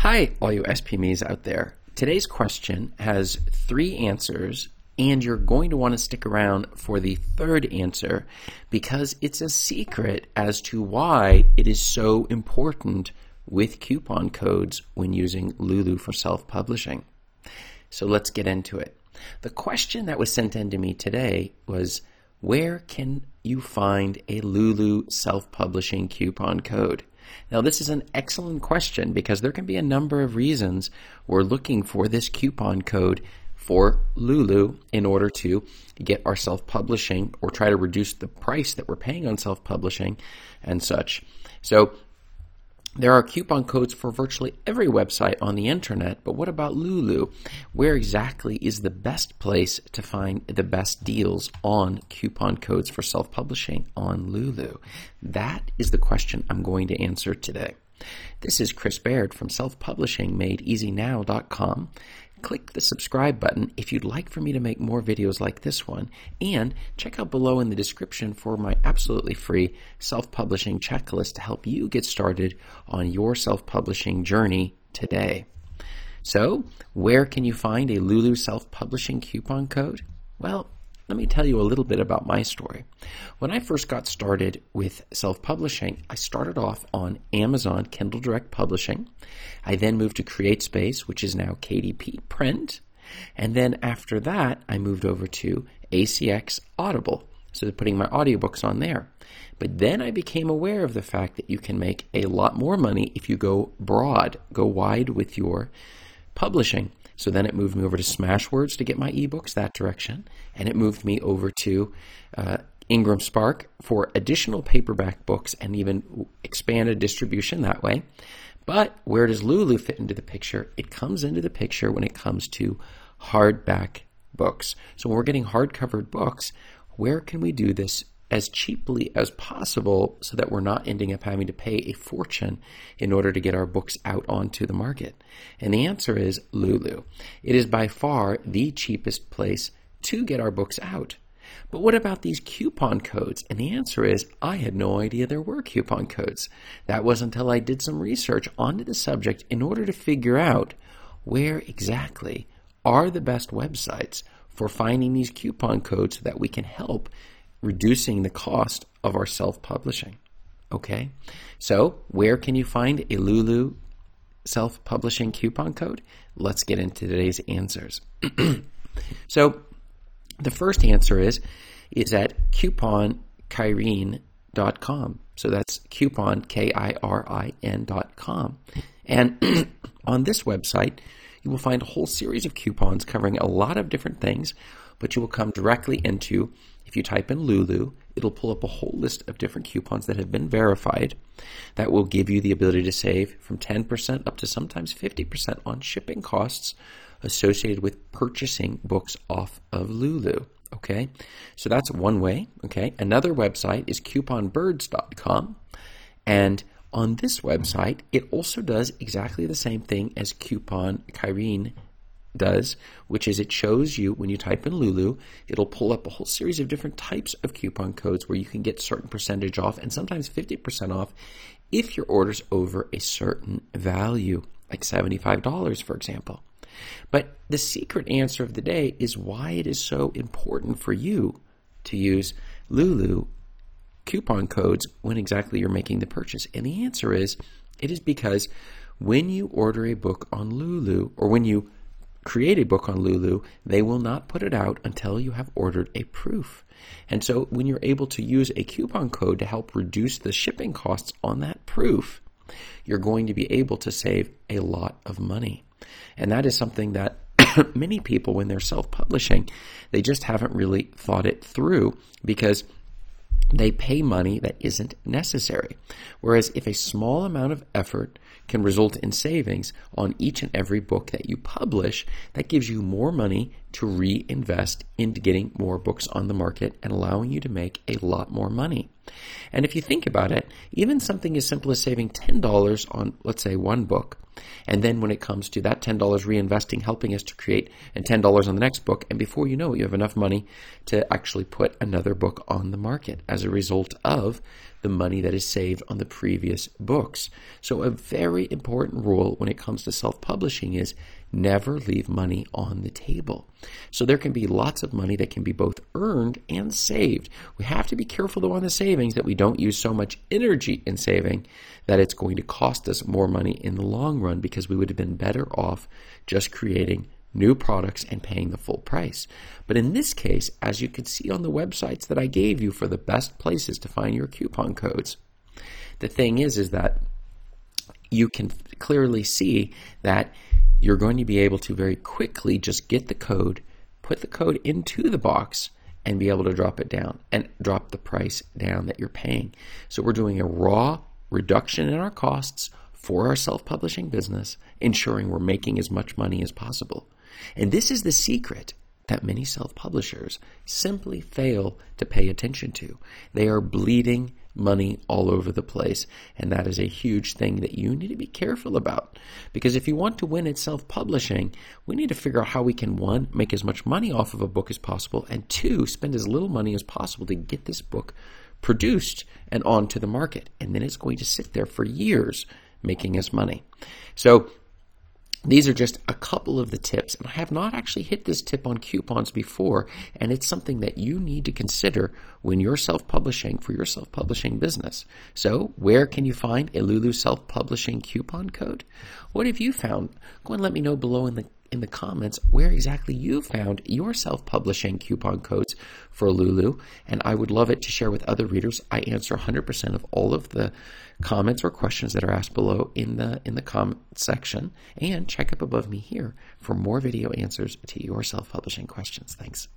Hi, all you SPMEs out there. Today's question has three answers, and you're going to want to stick around for the third answer because it's a secret as to why it is so important with coupon codes when using Lulu for self publishing. So let's get into it. The question that was sent in to me today was where can you find a Lulu self publishing coupon code? Now, this is an excellent question because there can be a number of reasons we're looking for this coupon code for Lulu in order to get our self publishing or try to reduce the price that we're paying on self publishing and such. So, there are coupon codes for virtually every website on the internet, but what about Lulu? Where exactly is the best place to find the best deals on coupon codes for self publishing on Lulu? That is the question I'm going to answer today. This is Chris Baird from selfpublishingmadeeasynow.com click the subscribe button if you'd like for me to make more videos like this one, and check out below in the description for my absolutely free self-publishing checklist to help you get started on your self-publishing journey today. So, where can you find a Lulu self-publishing coupon code? Well, let me tell you a little bit about my story. When I first got started with self publishing, I started off on Amazon Kindle Direct Publishing. I then moved to CreateSpace, which is now KDP Print. And then after that, I moved over to ACX Audible. So putting my audiobooks on there. But then I became aware of the fact that you can make a lot more money if you go broad, go wide with your publishing. So then it moved me over to Smashwords to get my ebooks that direction, and it moved me over to uh, Ingram Spark for additional paperback books and even expanded distribution that way. But where does Lulu fit into the picture? It comes into the picture when it comes to hardback books. So when we're getting hardcovered books, where can we do this as cheaply as possible so that we're not ending up having to pay a fortune in order to get our books out onto the market? And the answer is Lulu. It is by far the cheapest place to get our books out. But what about these coupon codes? And the answer is I had no idea there were coupon codes. That was until I did some research onto the subject in order to figure out where exactly are the best websites for finding these coupon codes so that we can help reducing the cost of our self publishing. Okay? So, where can you find a Lulu self publishing coupon code? Let's get into today's answers. so, the first answer is is at couponkirin.com. So that's coupon, K I R I N.com. And on this website, you will find a whole series of coupons covering a lot of different things, but you will come directly into if you type in Lulu, it'll pull up a whole list of different coupons that have been verified that will give you the ability to save from 10% up to sometimes 50% on shipping costs associated with purchasing books off of Lulu. Okay, so that's one way. Okay, another website is couponbirds.com, and on this website, it also does exactly the same thing as Coupon Kirin does, which is it shows you when you type in Lulu, it'll pull up a whole series of different types of coupon codes where you can get certain percentage off and sometimes 50% off if your order's over a certain value, like $75, for example. But the secret answer of the day is why it is so important for you to use Lulu coupon codes when exactly you're making the purchase. And the answer is it is because when you order a book on Lulu or when you create a book on Lulu, they will not put it out until you have ordered a proof. And so when you're able to use a coupon code to help reduce the shipping costs on that proof, you're going to be able to save a lot of money. And that is something that many people, when they're self publishing, they just haven't really thought it through because they pay money that isn't necessary. Whereas if a small amount of effort can result in savings on each and every book that you publish, that gives you more money to reinvest into getting more books on the market and allowing you to make a lot more money. And if you think about it, even something as simple as saving $10 on, let's say, one book, and then when it comes to that $10 reinvesting, helping us to create, and $10 on the next book, and before you know it, you have enough money to actually put another book on the market as a result of the money that is saved on the previous books. So, a very important rule when it comes to self publishing is never leave money on the table. So, there can be lots of money that can be both earned and saved. We have to be careful though on the savings that we don't use so much energy in saving that it's going to cost us more money in the long run because we would have been better off just creating new products and paying the full price. But in this case, as you can see on the websites that I gave you for the best places to find your coupon codes, the thing is, is that you can clearly see that you're going to be able to very quickly just get the code, put the code into the box, and be able to drop it down and drop the price down that you're paying. So we're doing a raw reduction in our costs for our self publishing business, ensuring we're making as much money as possible. And this is the secret that many self publishers simply fail to pay attention to. They are bleeding money all over the place. And that is a huge thing that you need to be careful about. Because if you want to win at self publishing, we need to figure out how we can, one, make as much money off of a book as possible, and two, spend as little money as possible to get this book produced and onto the market. And then it's going to sit there for years making us money. So these are just a couple of the tips, and I have not actually hit this tip on coupons before, and it's something that you need to consider when you're self publishing for your self publishing business. So, where can you find a Lulu self publishing coupon code? What have you found? Go and let me know below in the in the comments where exactly you found your self publishing coupon codes for Lulu. And I would love it to share with other readers. I answer 100% of all of the comments or questions that are asked below in the, in the comment section. And check up above me here for more video answers to your self publishing questions. Thanks.